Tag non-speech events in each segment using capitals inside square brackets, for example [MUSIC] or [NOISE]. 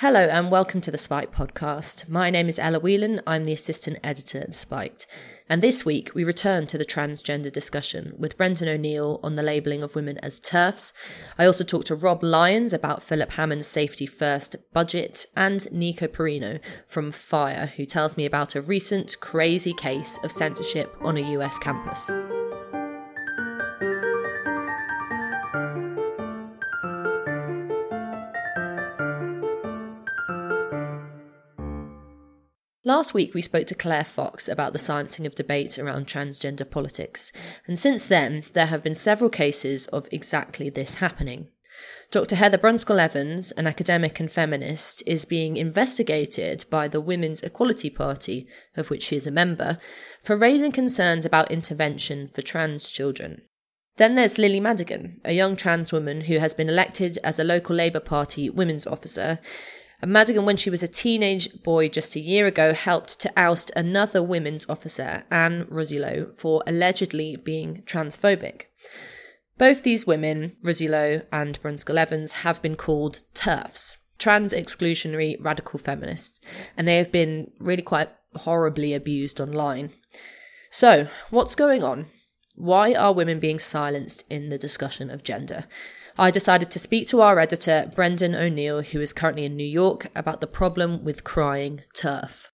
Hello and welcome to the Spiked podcast. My name is Ella Whelan. I'm the assistant editor at Spiked. And this week we return to the transgender discussion with Brendan O'Neill on the labelling of women as TERFs. I also talked to Rob Lyons about Philip Hammond's Safety First budget and Nico Perrino from Fire, who tells me about a recent crazy case of censorship on a US campus. Last week, we spoke to Claire Fox about the sciencing of debate around transgender politics, and since then, there have been several cases of exactly this happening. Dr. Heather Brunskell Evans, an academic and feminist, is being investigated by the Women's Equality Party, of which she is a member, for raising concerns about intervention for trans children. Then there's Lily Madigan, a young trans woman who has been elected as a local Labour Party women's officer and Madigan, when she was a teenage boy just a year ago, helped to oust another women's officer, Anne Ruzylo, for allegedly being transphobic. Both these women, Ruzylo and Brunskell Evans, have been called TERFs, trans exclusionary radical feminists, and they have been really quite horribly abused online. So, what's going on? Why are women being silenced in the discussion of gender? I decided to speak to our editor, Brendan O'Neill, who is currently in New York, about the problem with crying TERF.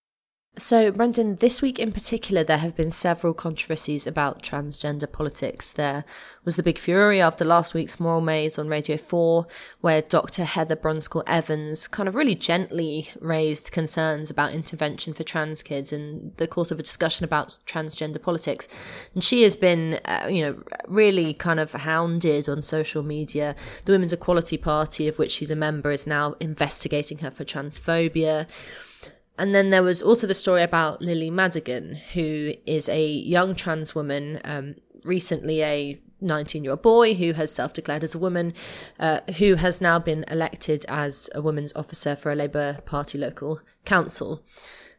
So, Brendan, this week in particular, there have been several controversies about transgender politics. There was the big fury after last week's Moral Maze on Radio 4, where Dr. Heather Brunskell Evans kind of really gently raised concerns about intervention for trans kids in the course of a discussion about transgender politics. And she has been, uh, you know, really kind of hounded on social media. The Women's Equality Party, of which she's a member, is now investigating her for transphobia. And then there was also the story about Lily Madigan, who is a young trans woman, um, recently a 19 year old boy who has self declared as a woman, uh, who has now been elected as a women's officer for a Labour Party local council.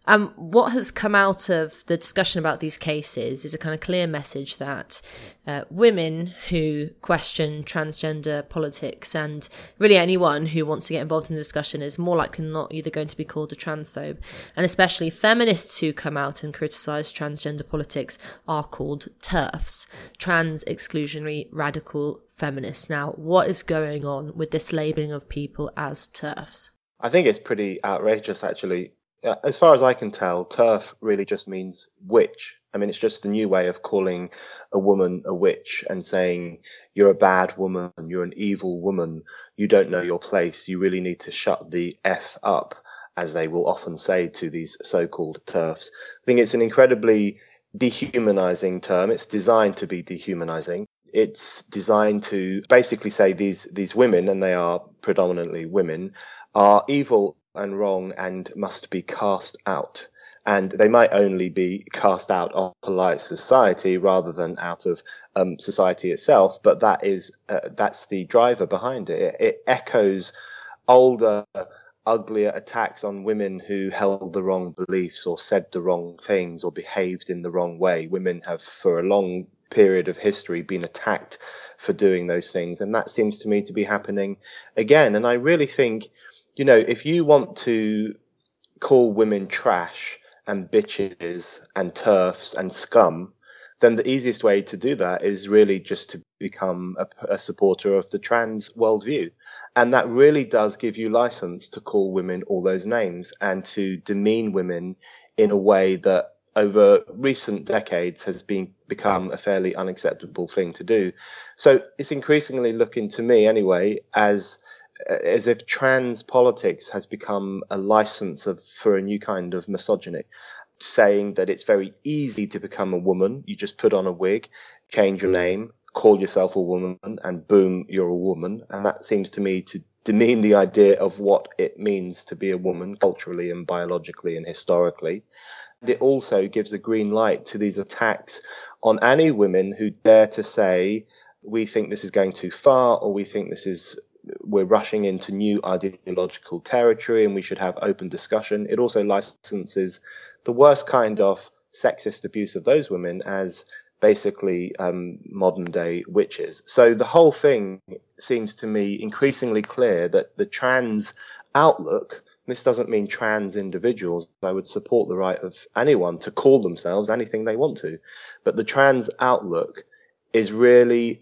Um, what has come out of the discussion about these cases is a kind of clear message that uh, women who question transgender politics and really anyone who wants to get involved in the discussion is more likely than not either going to be called a transphobe. And especially feminists who come out and criticize transgender politics are called TERFs, trans exclusionary radical feminists. Now, what is going on with this labeling of people as TERFs? I think it's pretty outrageous, actually as far as I can tell, TERF really just means witch. I mean, it's just a new way of calling a woman a witch and saying, you're a bad woman, you're an evil woman, you don't know your place, you really need to shut the F up, as they will often say to these so called TERFs. I think it's an incredibly dehumanizing term. It's designed to be dehumanizing. It's designed to basically say these, these women, and they are predominantly women, are evil and wrong and must be cast out. And they might only be cast out of polite society rather than out of um, society itself. But that is uh, that's the driver behind it. it. It echoes older, uglier attacks on women who held the wrong beliefs or said the wrong things or behaved in the wrong way. Women have, for a long period of history, been attacked for doing those things, and that seems to me to be happening again. And I really think you know, if you want to call women trash and bitches and TERFs and scum, then the easiest way to do that is really just to become a, a, supporter of the trans worldview. And that really does give you license to call women all those names and to demean women in a way that over recent decades has been become a fairly unacceptable thing to do. So it's increasingly looking to me anyway as as if trans politics has become a license of for a new kind of misogyny. Saying that it's very easy to become a woman you just put on a wig change your name call yourself a woman and boom you're a woman. And that seems to me to demean the idea of what it means to be a woman culturally and biologically and historically. And it also gives a green light to these attacks on any women who dare to say we think this is going too far or we think this is we're rushing into new ideological territory and we should have open discussion. It also licenses the worst kind of sexist abuse of those women as basically um, modern day witches. So the whole thing seems to me increasingly clear that the trans outlook This doesn't mean trans individuals. I would support the right of anyone to call themselves anything they want to. But the trans outlook is really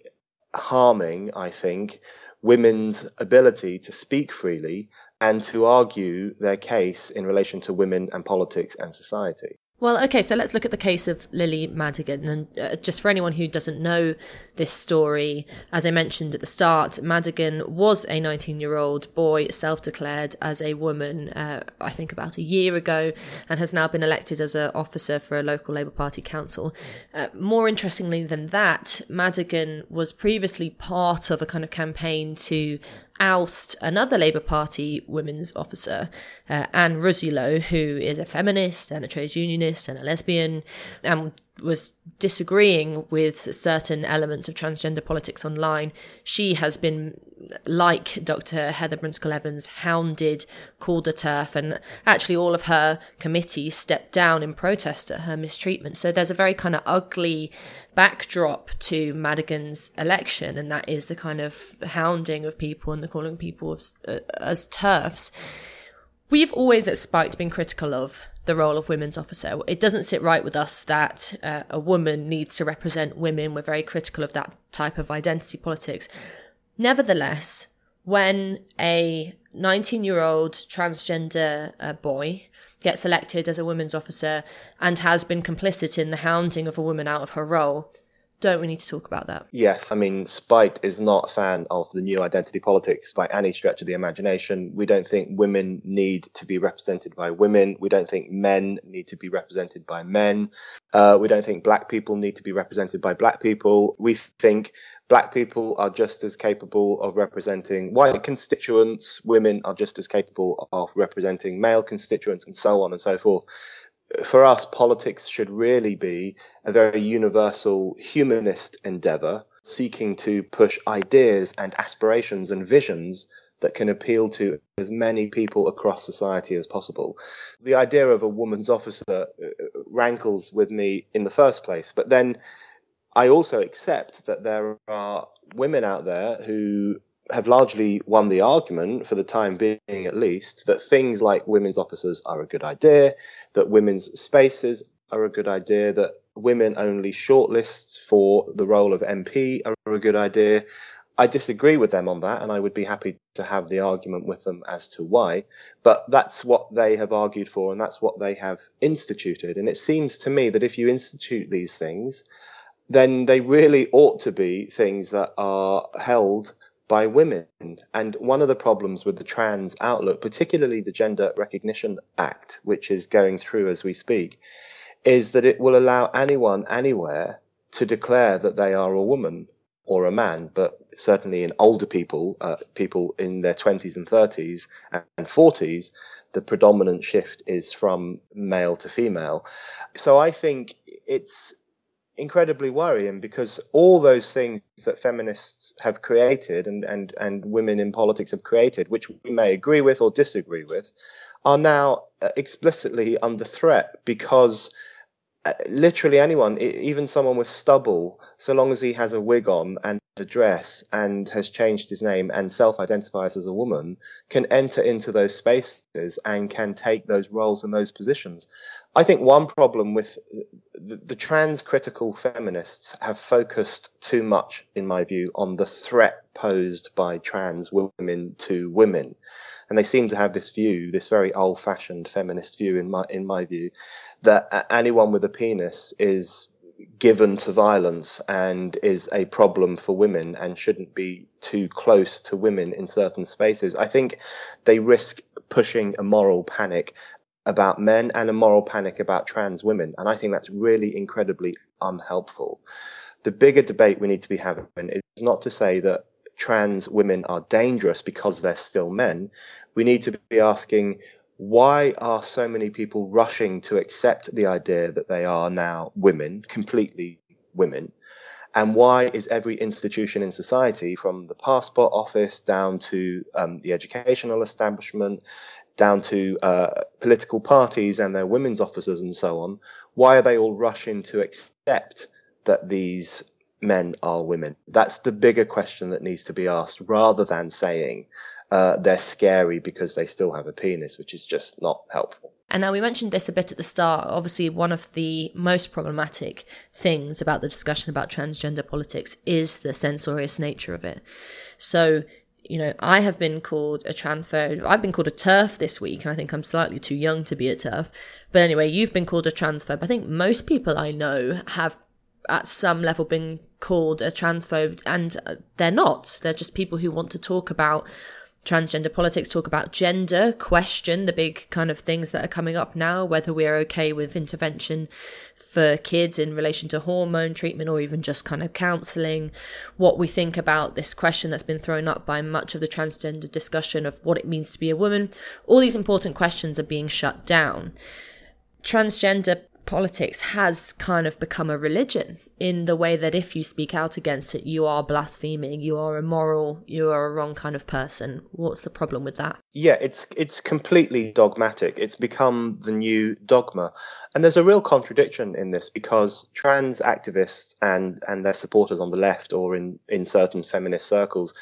harming, I think, women's ability to speak freely and to argue their case in relation to women and politics and society. Well, okay, so let's look at the case of Lily Madigan. And uh, just for anyone who doesn't know this story, as I mentioned at the start, Madigan was a 19 year old boy, self declared as a woman, uh, I think about a year ago, and has now been elected as an officer for a local Labour Party council. Uh, more interestingly than that, Madigan was previously part of a kind of campaign to oust another Labour Party women's officer, uh, Anne Ruzylo, who is a feminist and a trade unionist and a lesbian, and was disagreeing with certain elements of transgender politics online. She has been, like Dr. Heather Brunskell Evans, hounded, called a TERF, and actually all of her committee stepped down in protest at her mistreatment. So there's a very kind of ugly backdrop to Madigan's election, and that is the kind of hounding of people and the calling people of, uh, as TERFs. We've always at Spiked been critical of the role of women's officer. It doesn't sit right with us that uh, a woman needs to represent women. We're very critical of that type of identity politics. Nevertheless, when a 19 year old transgender uh, boy gets elected as a women's officer and has been complicit in the hounding of a woman out of her role, don't we need to talk about that? Yes, I mean, Spiked is not a fan of the new identity politics by any stretch of the imagination. We don't think women need to be represented by women. We don't think men need to be represented by men. Uh, we don't think black people need to be represented by black people. We think black people are just as capable of representing white constituents. Women are just as capable of representing male constituents, and so on and so forth for us, politics should really be a very universal humanist endeavor, seeking to push ideas and aspirations and visions that can appeal to as many people across society as possible. The idea of a woman's officer uh, rankles with me in the first place, but then I also accept that there are women out there who have largely won the argument, for the time being at least, that things like women's officers are a good idea, that women's spaces are a good idea, that women only shortlists for the role of MP are a good idea. I disagree with them on that, and I would be happy to have the argument with them as to why. But that's what they have argued for, and that's what they have instituted. And it seems to me that if you institute these things, then they really ought to be things that are held by women. And one of the problems with the trans outlook, particularly the Gender Recognition Act, which is going through as we speak, is that it will allow anyone anywhere to declare that they are a woman or a man, but certainly in older people, uh, people in their 20s and 30s and 40s, the predominant shift is from male to female. So I think it's incredibly worrying because all those things that feminists have created and, and, and women in politics have created, which we may agree with or disagree with, are now uh, explicitly under threat because uh, literally anyone, even someone with stubble, so long as he has a wig on and a dress and has changed his name and self identifies as a woman, can enter into those spaces and can take those roles and those positions. I think one problem with the, the trans critical feminists have focused too much, in my view, on the threat posed by trans women to women. And they seem to have this view, this very old fashioned feminist view, in my, in my view, that anyone with a penis is given to violence and is a problem for women and shouldn't be too close to women in certain spaces. I think they risk pushing a moral panic about men and a moral panic about trans women. And I think that's really incredibly unhelpful. The bigger debate we need to be having is not to say that trans women are dangerous because they're still men. We need to be asking why are so many people rushing to accept the idea that they are now women, completely women? And why is every institution in society, from the passport office down to um, the educational establishment, down to uh, political parties and their women's officers and so on, why are they all rushing to accept that these men are women? That's the bigger question that needs to be asked rather than saying uh, they're scary because they still have a penis, which is just not helpful. And now we mentioned this a bit at the start. Obviously, one of the most problematic things about the discussion about transgender politics is the censorious nature of it. So, you know, I have been called a transphobe. I've been called a TERF this week, and I think I'm slightly too young to be a TERF. But anyway, you've been called a transphobe. I think most people I know have at some level been called a transphobe, and uh, they're not. They're just people who want to talk about transgender politics, talk about gender, question the big kind of things that are coming up now, whether we're okay with intervention for kids in relation to hormone treatment or even just kind of counseling, what we think about this question that's been thrown up by much of the transgender discussion of what it means to be a woman. All these important questions are being shut down. Transgender politics has kind of become a religion in the way that if you speak out against it, you are blaspheming, you are immoral, you are a wrong kind of person. What's the problem with that? Yeah, it's it's completely dogmatic. It's become the new dogma, and there's a real contradiction in this because trans activists and and their supporters on the left or in in certain feminist circles,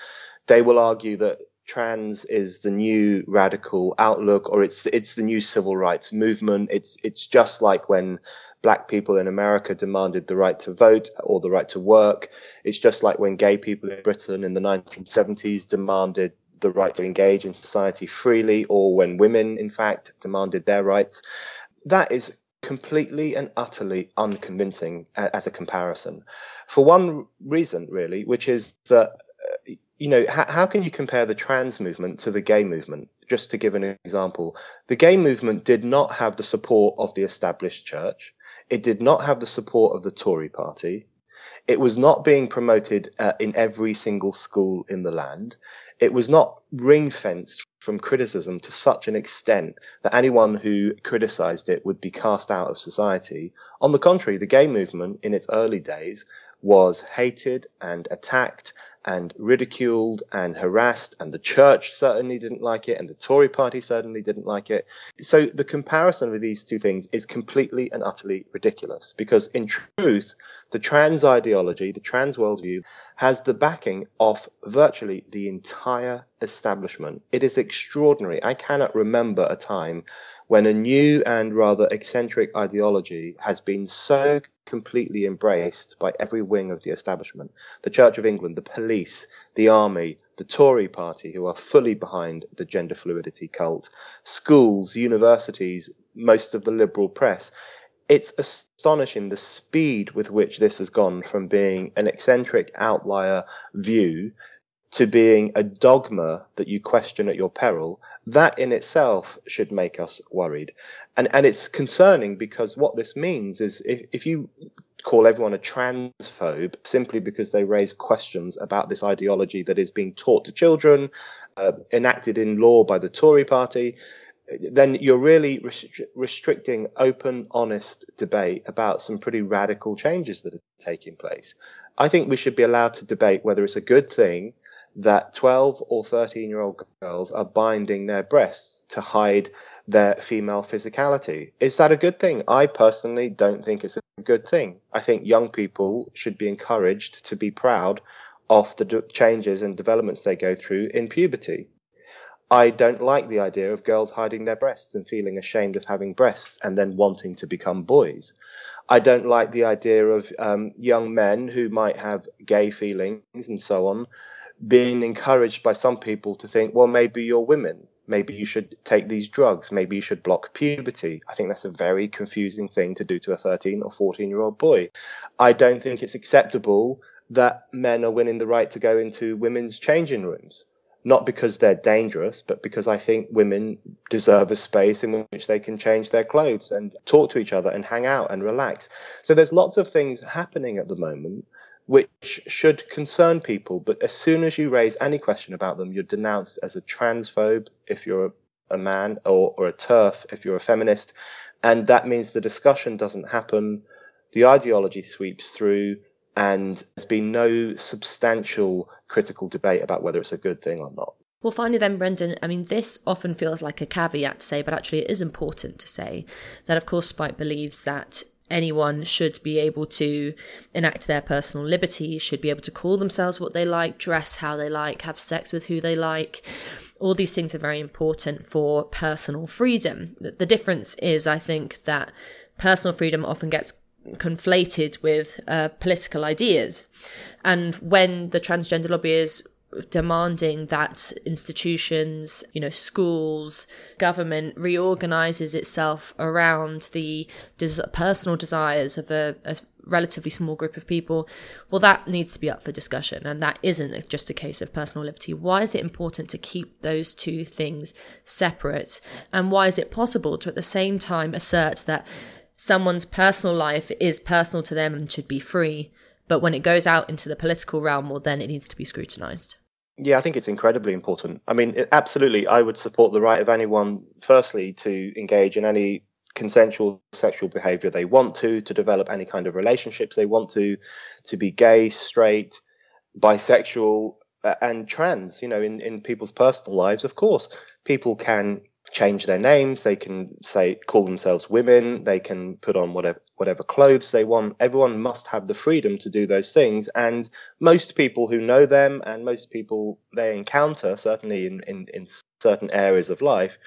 they will argue that trans is the new radical outlook or it's it's the new civil rights movement. It's it's just like when black people in america demanded the right to vote or the right to work. It's just like when gay people in britain in the 1970s demanded the right to engage in society freely or when women in fact demanded their rights. That is completely and utterly unconvincing as a comparison. For one reason really which is that you know, how, how can you compare the trans movement to the gay movement? Just to give an example, the gay movement did not have the support of the established church. It did not have the support of the Tory party. It was not being promoted uh, in every single school in the land. It was not ring fenced from criticism to such an extent that anyone who criticized it would be cast out of society. On the contrary, the gay movement in its early days was hated and attacked and ridiculed and harassed, and the church certainly didn't like it, and the Tory party certainly didn't like it. So the comparison of these two things is completely and utterly ridiculous because, in truth, the trans ideology, the trans worldview, has the backing of virtually the entire establishment. It is extraordinary. I cannot remember a time when a new and rather eccentric ideology has been so completely embraced by every wing of the establishment the Church of England, the police, the army, the Tory party, who are fully behind the gender fluidity cult, schools, universities, most of the liberal press. It's astonishing the speed with which this has gone from being an eccentric outlier view to being a dogma that you question at your peril, that in itself should make us worried. And, and it's concerning because what this means is if, if you call everyone a transphobe simply because they raise questions about this ideology that is being taught to children, uh, enacted in law by the Tory party, then you're really restri- restricting open, honest debate about some pretty radical changes that are taking place. I think we should be allowed to debate whether it's a good thing that 12 or 13 year old girls are binding their breasts to hide their female physicality. Is that a good thing? I personally don't think it's a good thing. I think young people should be encouraged to be proud of the d- changes and developments they go through in puberty. I don't like the idea of girls hiding their breasts and feeling ashamed of having breasts and then wanting to become boys. I don't like the idea of um, young men who might have gay feelings and so on being encouraged by some people to think, well, maybe you're women. Maybe you should take these drugs. Maybe you should block puberty. I think that's a very confusing thing to do to a 13 or 14 year old boy. I don't think it's acceptable that men are winning the right to go into women's changing rooms. Not because they're dangerous, but because I think women deserve a space in which they can change their clothes and talk to each other and hang out and relax. So there's lots of things happening at the moment which should concern people. But as soon as you raise any question about them, you're denounced as a transphobe if you're a man or, or a TERF if you're a feminist. And that means the discussion doesn't happen. The ideology sweeps through and there's been no substantial critical debate about whether it's a good thing or not. Well, finally, then, Brendan, I mean, this often feels like a caveat to say, but actually, it is important to say that, of course, Spike believes that anyone should be able to enact their personal liberty, should be able to call themselves what they like, dress how they like, have sex with who they like. All these things are very important for personal freedom. The difference is, I think, that personal freedom often gets conflated with uh, political ideas. And when the transgender lobby is demanding that institutions, you know, schools, government reorganizes itself around the des- personal desires of a, a relatively small group of people, well, that needs to be up for discussion. And that isn't just a case of personal liberty. Why is it important to keep those two things separate? And why is it possible to at the same time assert that someone's personal life is personal to them and should be free? But when it goes out into the political realm, well, then it needs to be scrutinized. Yeah, I think it's incredibly important. I mean, absolutely, I would support the right of anyone, firstly, to engage in any consensual sexual behavior they want to, to develop any kind of relationships they want to, to be gay, straight, bisexual, uh, and trans. You know, in, in people's personal lives, of course, people can change their names. They can say call themselves women. They can put on whatever whatever clothes they want. Everyone must have the freedom to do those things. And most people who know them and most people they encounter, certainly in, in, in certain areas of life,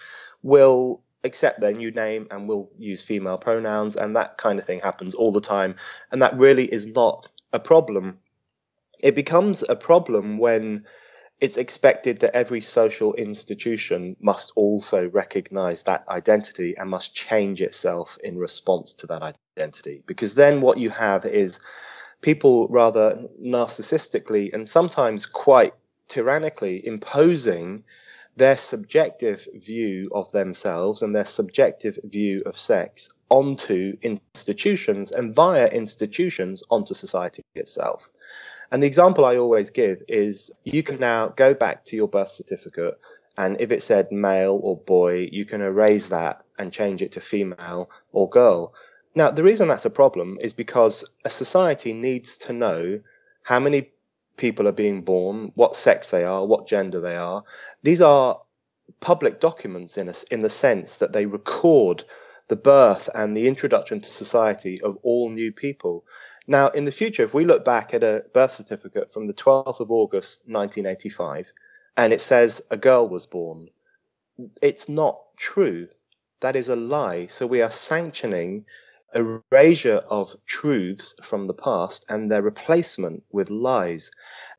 will accept their new name and will use female pronouns. And that kind of thing happens all the time. And that really is not a problem. It becomes a problem when it's expected that every social institution must also recognize that identity and must change itself in response to that identity. Because then what you have is people rather narcissistically and sometimes quite tyrannically imposing their subjective view of themselves and their subjective view of sex onto institutions and via institutions onto society itself. And the example I always give is you can now go back to your birth certificate, and if it said male or boy, you can erase that and change it to female or girl. Now, the reason that's a problem is because a society needs to know how many people are being born, what sex they are, what gender they are. These are public documents in a, in the sense that they record the birth and the introduction to society of all new people. Now, in the future, if we look back at a birth certificate from the 12th of August 1985 and it says a girl was born, it's not true. That is a lie. So we are sanctioning erasure of truths from the past and their replacement with lies.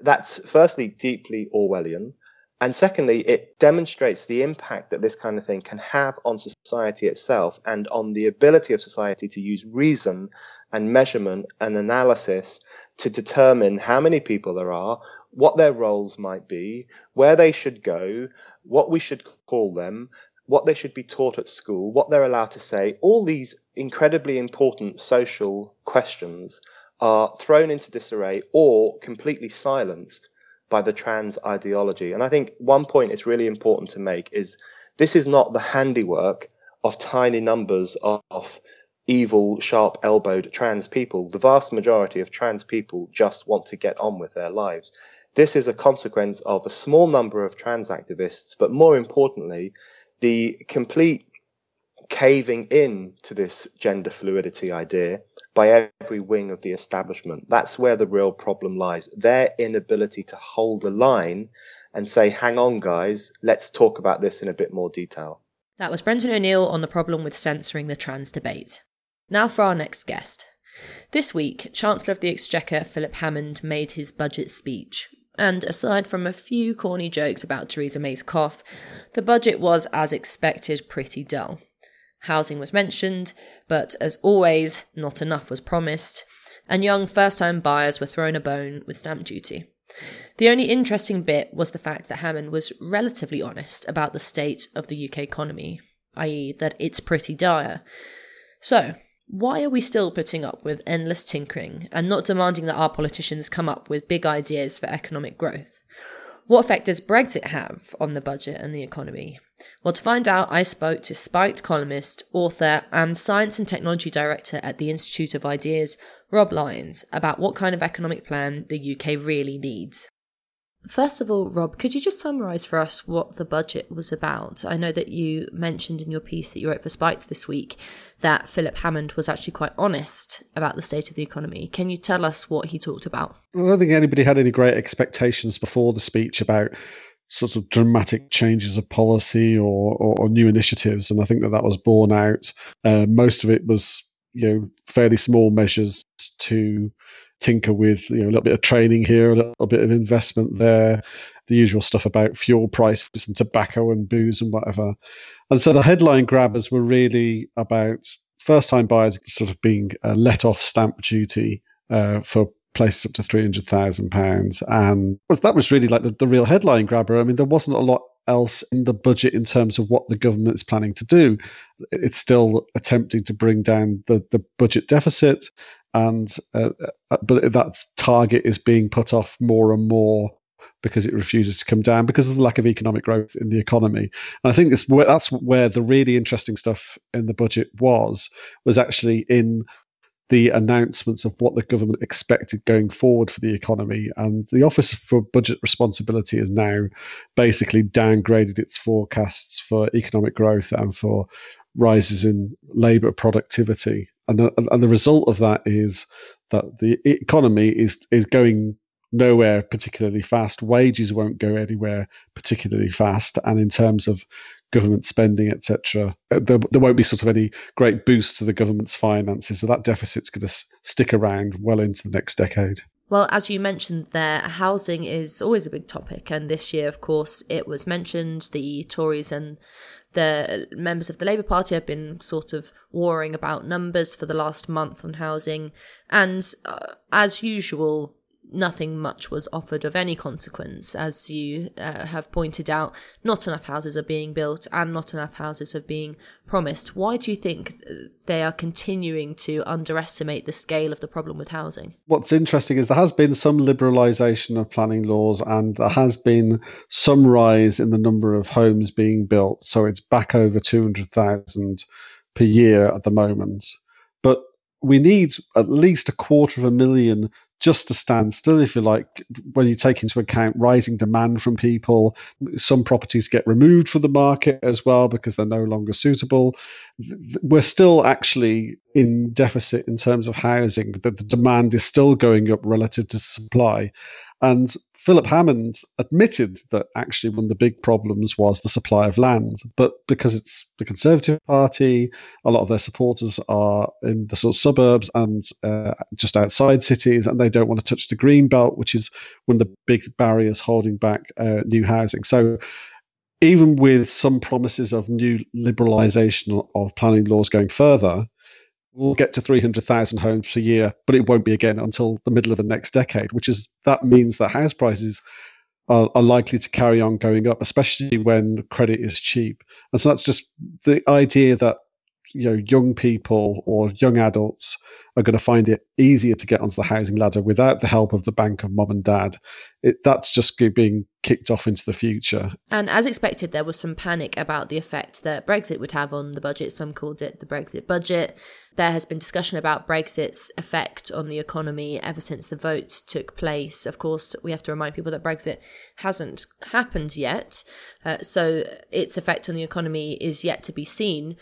That's firstly deeply Orwellian. And secondly, it demonstrates the impact that this kind of thing can have on society itself and on the ability of society to use reason and measurement and analysis to determine how many people there are, what their roles might be, where they should go, what we should call them, what they should be taught at school, what they're allowed to say. All these incredibly important social questions are thrown into disarray or completely silenced by the trans ideology. And I think one point it's really important to make is this is not the handiwork of tiny numbers of evil, sharp elbowed trans people. The vast majority of trans people just want to get on with their lives. This is a consequence of a small number of trans activists, but more importantly, the complete caving in to this gender fluidity idea by every wing of the establishment. That's where the real problem lies. Their inability to hold a line and say, hang on, guys, let's talk about this in a bit more detail. That was Brendan O'Neill on the problem with censoring the trans debate. Now for our next guest. This week, Chancellor of the Exchequer Philip Hammond made his budget speech. And aside from a few corny jokes about Theresa May's cough, the budget was, as expected, pretty dull. Housing was mentioned, but as always, not enough was promised, and young first time buyers were thrown a bone with stamp duty. The only interesting bit was the fact that Hammond was relatively honest about the state of the UK economy, i.e., that it's pretty dire. So, why are we still putting up with endless tinkering and not demanding that our politicians come up with big ideas for economic growth? What effect does Brexit have on the budget and the economy? Well, to find out, I spoke to Spiked columnist, author, and science and technology director at the Institute of Ideas, Rob Lyons, about what kind of economic plan the UK really needs. First of all, Rob, could you just summarise for us what the budget was about? I know that you mentioned in your piece that you wrote for Spiked this week that Philip Hammond was actually quite honest about the state of the economy. Can you tell us what he talked about? I don't think anybody had any great expectations before the speech about sort of dramatic changes of policy or, or, or new initiatives, and I think that that was borne out. Uh, most of it was you know fairly small measures to tinker with you know a little bit of training here, a little bit of investment there, the usual stuff about fuel prices and tobacco and booze and whatever. And so the headline grabbers were really about first time buyers sort of being uh, let off stamp duty uh, for places up to £300,000. And that was really like the, the real headline grabber. I mean, there wasn't a lot else in the budget in terms of what the government is planning to do. It's still attempting to bring down the, the budget deficit, and uh, uh but that target is being put off more and more because it refuses to come down because of the lack of economic growth in the economy. And I think this, that's where the really interesting stuff in the budget was was actually in the announcements of what the government expected going forward for the economy. And the Office for Budget Responsibility has now basically downgraded its forecasts for economic growth and for rises in labour productivity. And the, and the result of that is that the economy is is going nowhere particularly fast. Wages won't go anywhere particularly fast. And in terms of government spending, etc., uh, there, there won't be sort of any great boost to the government's finances. So that deficit's going to stick around well into the next decade. Well, as you mentioned there, housing is always a big topic. And this year, of course, it was mentioned. The Tories and the members of the Labour Party have been sort of warring about numbers for the last month on housing. And uh, as usual, nothing much was offered of any consequence. As you uh, have pointed out, not enough houses are being built and not enough houses are being promised. Why do you think uh, they are continuing to underestimate the scale of the problem with housing? What's interesting is there has been some liberalisation of planning laws and there has been some rise in the number of homes being built. So it's back over 200,000 per year at the moment. But we need at least a quarter of a million just to stand still, if you like, when you take into account rising demand from people. Some properties get removed from the market as well because they're no longer suitable. We're still actually in deficit in terms of housing. The, the demand is still going up relative to supply. And Philip Hammond admitted that actually one of the big problems was the supply of land. But because it's the Conservative Party, a lot of their supporters are in the sort of suburbs and uh, just outside cities, and they don't want to touch the green belt, which is one of the big barriers holding back uh, new housing. So even with some promises of new liberalisation of planning laws going further, we'll get to 300,000 homes per year, but it won't be again until the middle of the next decade, which is that means that house prices are, are, likely to carry on going up, especially when credit is cheap. And so that's just the idea that you know young people or young adults are going to find it easier to get onto the housing ladder without the help of the bank of mom and dad. It, that's just being kicked off into the future. And as expected, there was some panic about the effect that Brexit would have on the budget. Some called it the Brexit budget. There has been discussion about Brexit's effect on the economy ever since the vote took place. Of course, we have to remind people that Brexit hasn't happened yet, uh, so its effect on the economy is yet to be seen.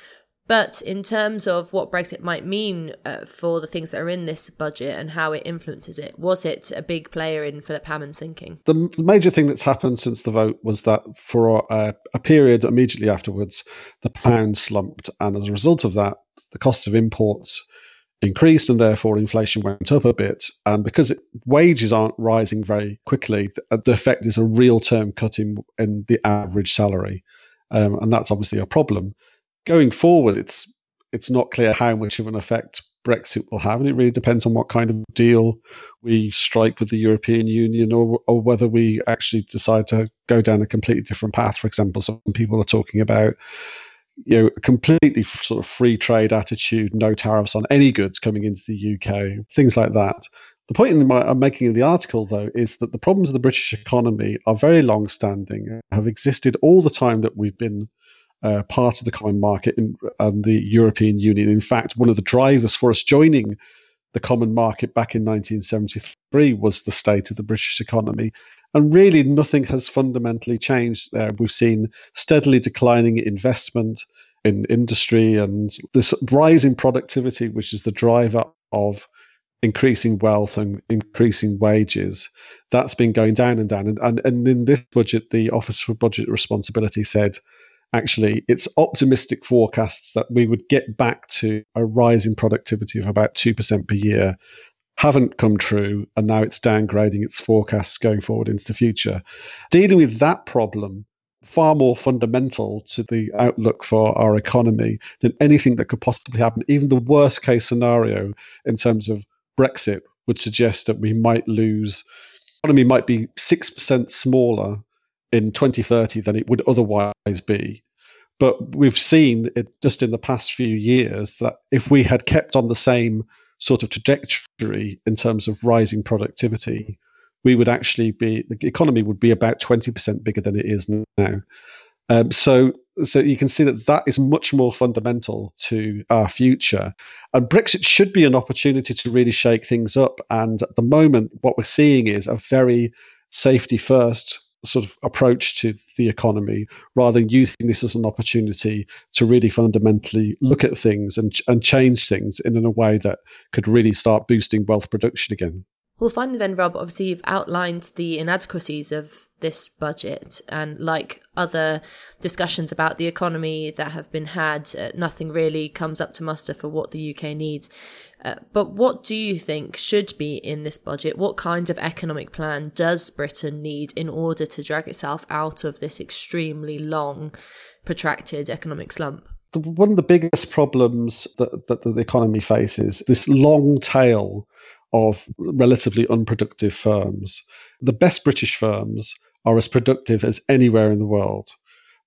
But in terms of what Brexit might mean uh, for the things that are in this budget and how it influences it, was it a big player in Philip Hammond's thinking? The major thing that's happened since the vote was that for a, a period immediately afterwards, the pound slumped. And as a result of that, the cost of imports increased and therefore inflation went up a bit. And because it, wages aren't rising very quickly, the, the effect is a real term cut in, in the average salary. Um, and that's obviously a problem going forward, it's it's not clear how much of an effect Brexit will have, and it really depends on what kind of deal we strike with the European Union, or or whether we actually decide to go down a completely different path. For example, some people are talking about you know a completely sort of free trade attitude, no tariffs on any goods coming into the UK, things like that. The point I'm making in the article, though, is that the problems of the British economy are very long standing, have existed all the time that we've been uh, part of the common market in, and the European Union. In fact, one of the drivers for us joining the common market back in 1973 was the state of the British economy. And really, nothing has fundamentally changed there. We've seen steadily declining investment in industry and this rise in productivity, which is the driver of increasing wealth and increasing wages, that's been going down and down. And, and, and in this budget, the Office for Budget Responsibility said actually it's optimistic forecasts that we would get back to a rise in productivity of about 2% per year. Haven't come true and now it's downgrading its forecasts going forward into the future. Dealing with that problem far more fundamental to the outlook for our economy than anything that could possibly happen. Even the worst case scenario in terms of brexit would suggest that we might lose economy might be 6% smaller in 2030 than it would otherwise be. But we've seen it just in the past few years that if we had kept on the same sort of trajectory in terms of rising productivity, we would actually be the economy would be about 20% bigger than it is now. Um, so, so you can see that that is much more fundamental to our future. And Brexit should be an opportunity to really shake things up. And at the moment, what we're seeing is a very safety first sort of approach to the economy rather than using this as an opportunity to really fundamentally look at things and, and change things in in a way that could really start boosting wealth production again. Well, finally, then, Rob, obviously, you've outlined the inadequacies of this budget, and like other discussions about the economy that have been had, uh, nothing really comes up to muster for what the UK needs. Uh, but what do you think should be in this budget? What kind of economic plan does Britain need in order to drag itself out of this extremely long, protracted economic slump? One of the biggest problems that, that the economy faces this long tail of relatively unproductive firms. The best British firms are as productive as anywhere in the world.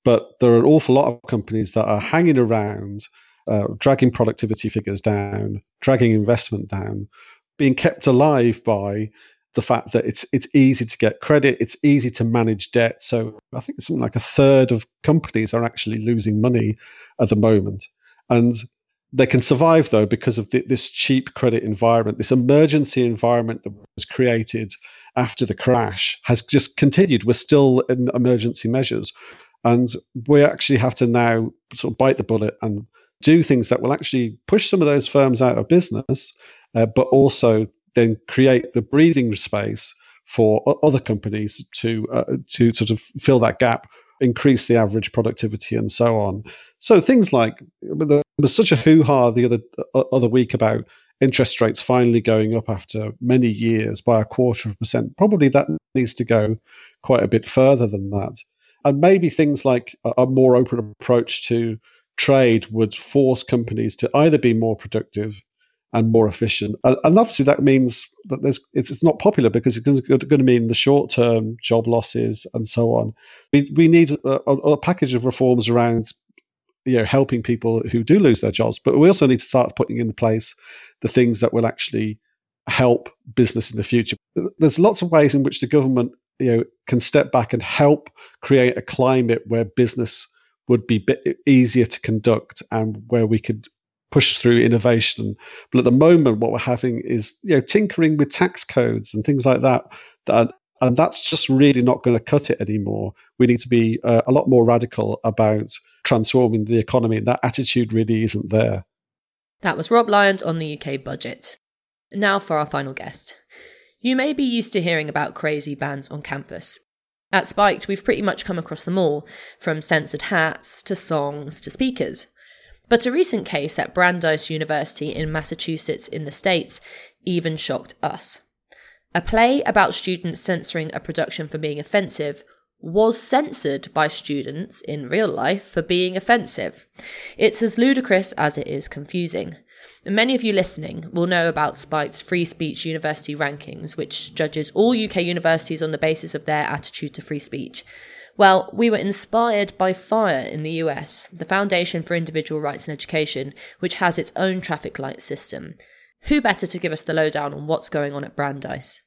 But there are an awful lot of companies that are hanging around, uh, dragging productivity figures down, dragging investment down, being kept alive by the fact that it's it's easy to get credit, it's easy to manage debt. So I think something like a third of companies are actually losing money at the moment. And they can survive though because of the, this cheap credit environment, this emergency environment that was created after the crash has just continued. We're still in emergency measures, and we actually have to now sort of bite the bullet and do things that will actually push some of those firms out of business, uh, but also then create the breathing space for other companies to uh, to sort of fill that gap increase the average productivity and so on. So things like there was such a hoo-ha the other uh, other week about interest rates finally going up after many years by a quarter of a percent. Probably that needs to go quite a bit further than that. And maybe things like a, a more open approach to trade would force companies to either be more productive and more efficient. And obviously, that means that there's it's not popular because it's going to mean the short term job losses and so on. We we need a, a, package of reforms around you know helping people who do lose their jobs, but we also need to start putting in place the things that will actually help business in the future. There's lots of ways in which the government you know can step back and help create a climate where business would be easier to conduct and where we could push through innovation. But at the moment, what we're having is you know tinkering with tax codes and things like that. That and that's just really not going to cut it anymore. We need to be uh, a lot more radical about transforming the economy. And that attitude really isn't there. That was Rob Lyons on the UK budget. Now for our final guest. You may be used to hearing about crazy bans on campus. At Spiked, we've pretty much come across them all, from censored hats to songs to speakers. But a recent case at Brandeis University in Massachusetts in the States even shocked us. A play about students censoring a production for being offensive was censored by students in real life for being offensive. It's as ludicrous as it is confusing. Many of you listening will know about Spike's Free Speech University rankings, which judges all UK universities on the basis of their attitude to free speech. Well, we were inspired by FIRE in the US, the Foundation for Individual Rights in Education, which has its own traffic light system. Who better to give us the lowdown on what's going on at Brandeis?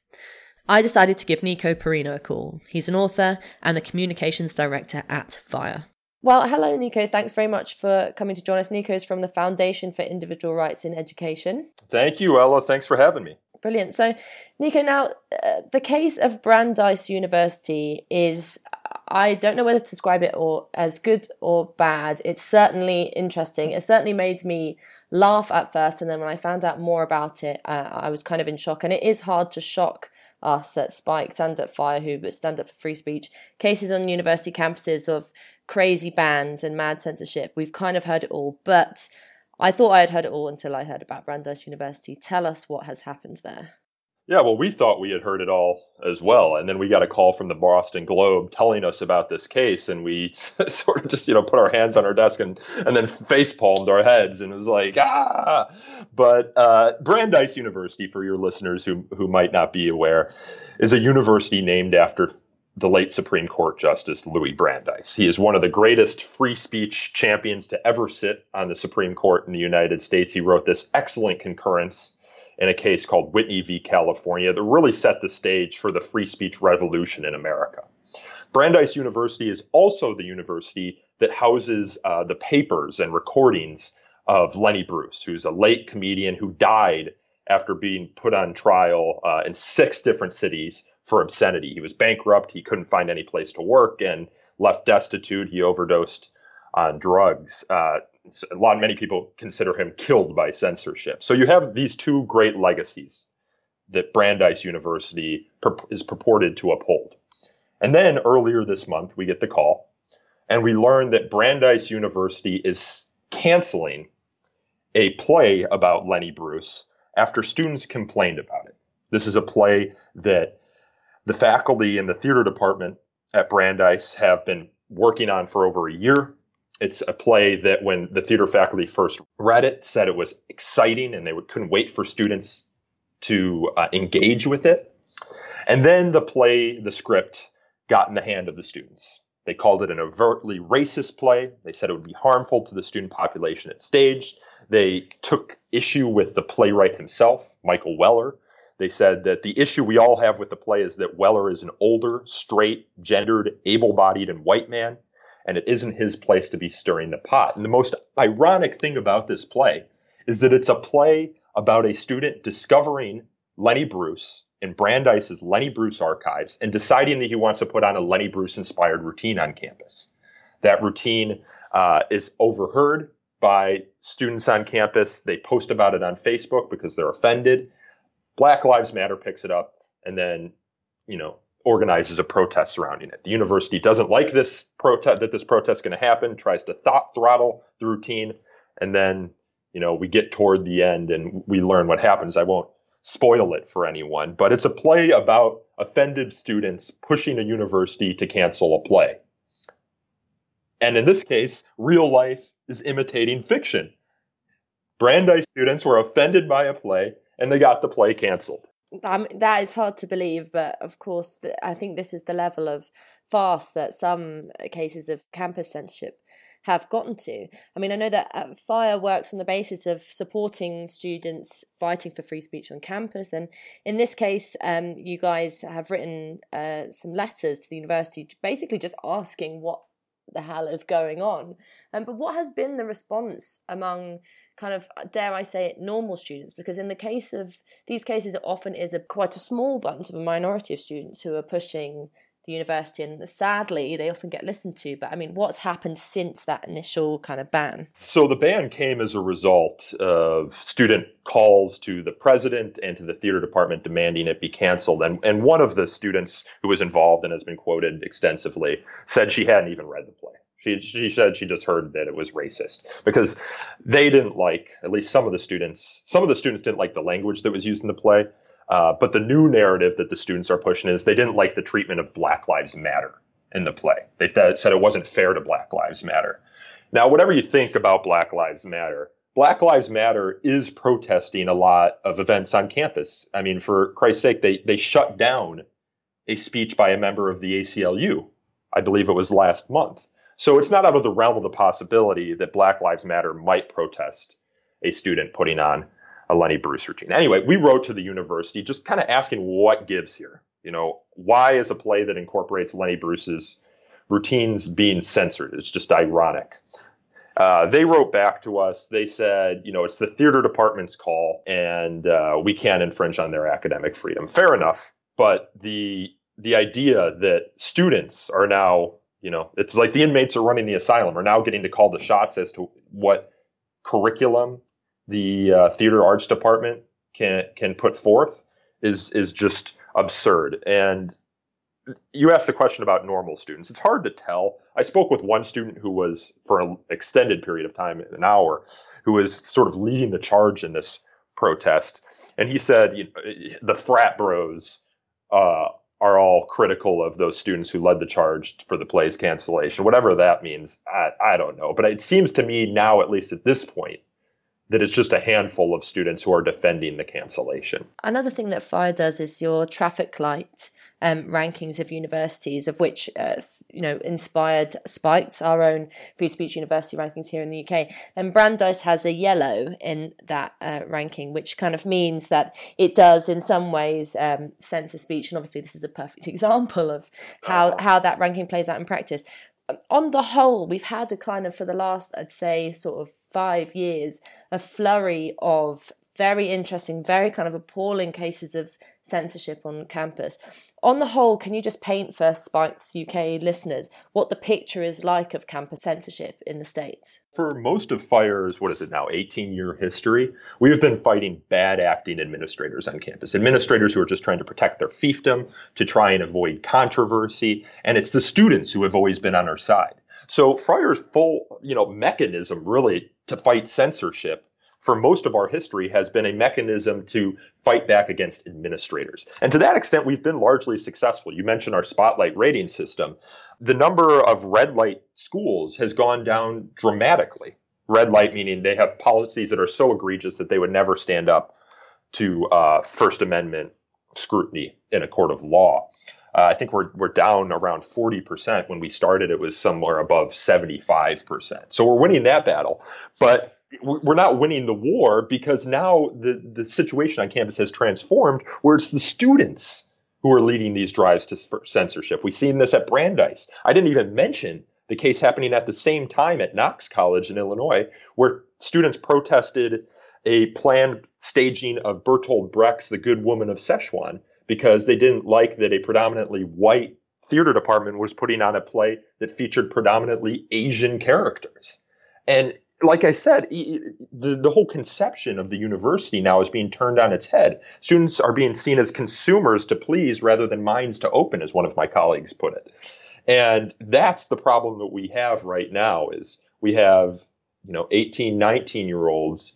I decided to give Nico Perrino a call. He's an author and the communications director at FIRE. Well, hello, Nico. Thanks very much for coming to join us. Nico is from the Foundation for Individual Rights in Education. Thank you, Ella. Thanks for having me. Brilliant. So, Nico, now uh, the case of Brandeis University is I don't know whether to describe it or as good or bad. It's certainly interesting. It certainly made me laugh at first, and then when I found out more about it, uh, I was kind of in shock. And it is hard to shock us at Spike, and at FIRE who, but stand up for free speech. Cases on university campuses of crazy bans and mad censorship. We've kind of heard it all, but I thought I had heard it all until I heard about Brandeis University. Tell us what has happened there. Yeah, well, we thought we had heard it all as well, and then we got a call from the Boston Globe telling us about this case, and we [LAUGHS] sort of just you know put our hands on our desk and and then face palmed our heads, and it was like ah. But uh, Brandeis University, for your listeners who who might not be aware, is a university named after the late Supreme Court Justice Louis Brandeis. He is one of the greatest free speech champions to ever sit on the Supreme Court in the United States. He wrote this excellent concurrence in a case called Whitney v. California that really set the stage for the free speech revolution in America. Brandeis University is also the university that houses uh, the papers and recordings of Lenny Bruce, who's a late comedian who died after being put on trial uh, in six different cities for obscenity. He was bankrupt, he couldn't find any place to work, and left destitute. He overdosed on drugs. Uh, a lot, many people consider him killed by censorship. So you have these two great legacies that Brandeis University is purported to uphold. And then earlier this month, we get the call, and we learn that Brandeis University is canceling a play about Lenny Bruce after students complained about it. This is a play that the faculty in the theater department at Brandeis have been working on for over a year. It's a play that when the theater faculty first read it, said it was exciting and they couldn't wait for students to uh, engage with it. And then the play, the script, got in the hand of the students. They called it an overtly racist play. They said it would be harmful to the student population it staged. They took issue with the playwright himself, Michael Weller. They said that the issue we all have with the play is that Weller is an older, straight, gendered, able bodied, and white man and it isn't his place to be stirring the pot. And the most ironic thing about this play is that it's a play about a student discovering Lenny Bruce in Brandeis's Lenny Bruce archives and deciding that he wants to put on a Lenny Bruce inspired routine on campus. That routine uh, is overheard by students on campus. They post about it on Facebook because they're offended. Black Lives Matter picks it up, and then, you know, organizes a protest surrounding it. The university doesn't like this protest that this protest is going to happen, tries to th- throttle the routine, and then you know we get toward the end and we learn what happens. I won't spoil it for anyone, but it's a play about offended students pushing a university to cancel a play. And in this case, real life is imitating fiction. Brandeis students were offended by a play and they got the play canceled. That is hard to believe, but of course, the, I think this is the level of fast that some cases of campus censorship have gotten to. I mean, I know that uh, FIRE works on the basis of supporting students fighting for free speech on campus, and in this case, um, you guys have written uh, some letters to the university, basically just asking what the hell is going on. Um, but what has been the response among kind of uh, dare I say it normal students because in the case of these cases it often is a quite a small bunch of a minority of students who are pushing the university and sadly they often get listened to. But I mean what's happened since that initial kind of ban? So the ban came as a result of student calls to the president and to the theater department demanding it be canceled. And and one of the students who was involved and has been quoted extensively said she hadn't even read the play. She, she said she just heard that it was racist because they didn't like, at least some of the students, some of the students didn't like the language that was used in the play. Uh, but the new narrative that the students are pushing is they didn't like the treatment of Black Lives Matter in the play. They th- said it wasn't fair to Black Lives Matter. Now, whatever you think about Black Lives Matter, Black Lives Matter is protesting a lot of events on campus. I mean, for Christ's sake, they, they shut down a speech by a member of the ACLU. I believe it was last month. So it's not out of the realm of the possibility that Black Lives Matter might protest a student putting on a Lenny Bruce routine. Anyway, we wrote to the university just kind of asking what gives here. You know, why is a play that incorporates Lenny Bruce's routines being censored? It's just ironic. Uh, they wrote back to us. They said, you know, it's the theater department's call, and uh, we can't infringe on their academic freedom. Fair enough, but the the idea that students are now, you know, it's like the inmates are running the asylum are now getting to call the shots as to what curriculum the uh, theater arts department can can put forth is is just absurd. And you asked a question about normal students. It's hard to tell. I spoke with one student who was for an extended period of time, an hour, who was sort of leading the charge in this protest, and he said you know, the frat bros uh, are all critical of those students who led the charge for the play's cancellation, whatever that means. I, I don't know, but it seems to me now, at least at this point, that it's just a handful of students who are defending the cancellation. Another thing that FIRE does is your traffic light um, rankings of universities, of which uh, you know inspired spiked our own free speech university rankings here in the UK. And Brandeis has a yellow in that uh, ranking, which kind of means that it does in some ways um, censor speech. And obviously, this is a perfect [LAUGHS] example of how how that ranking plays out in practice. On the whole, we've had a kind of for the last, I'd say, sort of five years, a flurry of very interesting, very kind of appalling cases of censorship on campus. On the whole, can you just paint for Spikes UK listeners what the picture is like of campus censorship in the States? For most of FIRE's, what is it now, 18 year history, we have been fighting bad acting administrators on campus. Administrators who are just trying to protect their fiefdom, to try and avoid controversy. And it's the students who have always been on our side. So FIRE's full, you know, mechanism really to fight censorship for most of our history has been a mechanism to fight back against administrators. And to that extent, we've been largely successful. You mentioned our spotlight rating system. The number of red light schools has gone down dramatically. Red light meaning they have policies that are so egregious that they would never stand up to uh, First Amendment scrutiny in a court of law. Uh, I think we're we're down around 40%. When we started, it was somewhere above 75%. So we're winning that battle. But we're not winning the war because now the, the situation on campus has transformed where it's the students who are leading these drives to censorship. We've seen this at Brandeis. I didn't even mention the case happening at the same time at Knox College in Illinois, where students protested a planned staging of Bertolt Brecht's The Good Woman of Szechuan because they didn't like that a predominantly white theater department was putting on a play that featured predominantly Asian characters. And like I said, the, the whole conception of the university now is being turned on its head. Students are being seen as consumers to please rather than minds to open, as one of my colleagues put it. And that's the problem that we have right now is we have, you know, 18, 19 year olds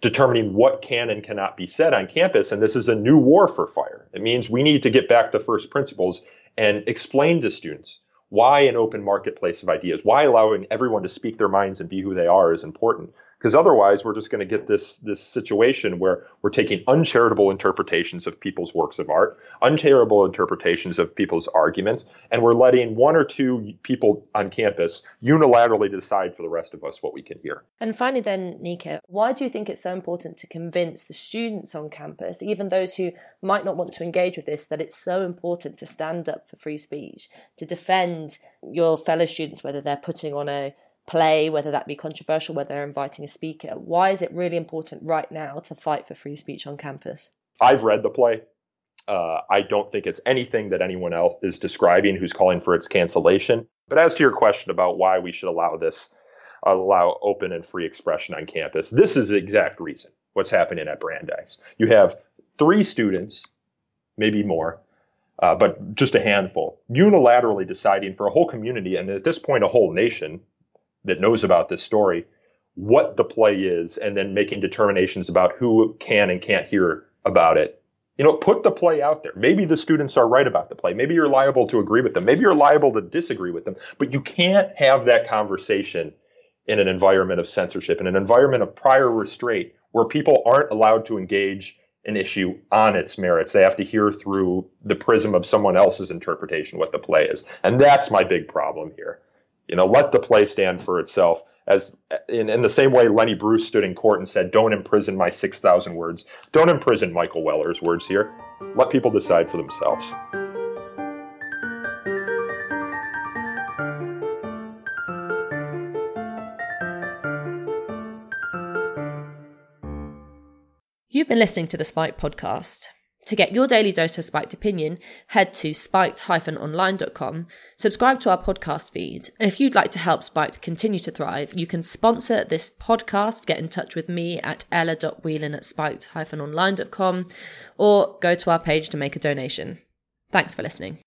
determining what can and cannot be said on campus. And this is a new war for FIRE. It means we need to get back to first principles and explain to students why an open marketplace of ideas, why allowing everyone to speak their minds and be who they are is important because otherwise we're just going to get this this situation where we're taking uncharitable interpretations of people's works of art uncharitable interpretations of people's arguments and we're letting one or two people on campus unilaterally decide for the rest of us what we can hear. And finally then Nico why do you think it's so important to convince the students on campus even those who might not want to engage with this that it's so important to stand up for free speech to defend your fellow students whether they're putting on a play, whether that be controversial, whether they're inviting a speaker. Why is it really important right now to fight for free speech on campus? I've read the play. Uh, I don't think it's anything that anyone else is describing who's calling for its cancellation. But as to your question about why we should allow this, allow open and free expression on campus, this is the exact reason what's happening at Brandeis. You have three students, maybe more, uh, but just a handful, unilaterally deciding for a whole community and at this point a whole nation that knows about this story what the play is and then making determinations about who can and can't hear about it. You know, put the play out there. Maybe the students are right about the play. Maybe you're liable to agree with them. Maybe you're liable to disagree with them. But you can't have that conversation in an environment of censorship, in an environment of prior restraint, where people aren't allowed to engage an issue on its merits. They have to hear through the prism of someone else's interpretation what the play is. And that's my big problem here. You know, let the play stand for itself. As in, in the same way Lenny Bruce stood in court and said, "Don't imprison my six thousand words. Don't imprison Michael Weller's words here. Let people decide for themselves." You've been listening to the spiked podcast. To get your daily dose of spiked opinion, head to spiked-online.com, subscribe to our podcast feed, and if you'd like to help Spiked continue to thrive, you can sponsor this podcast, get in touch with me at ella.whelan at spiked-online.com, or go to our page to make a donation. Thanks for listening.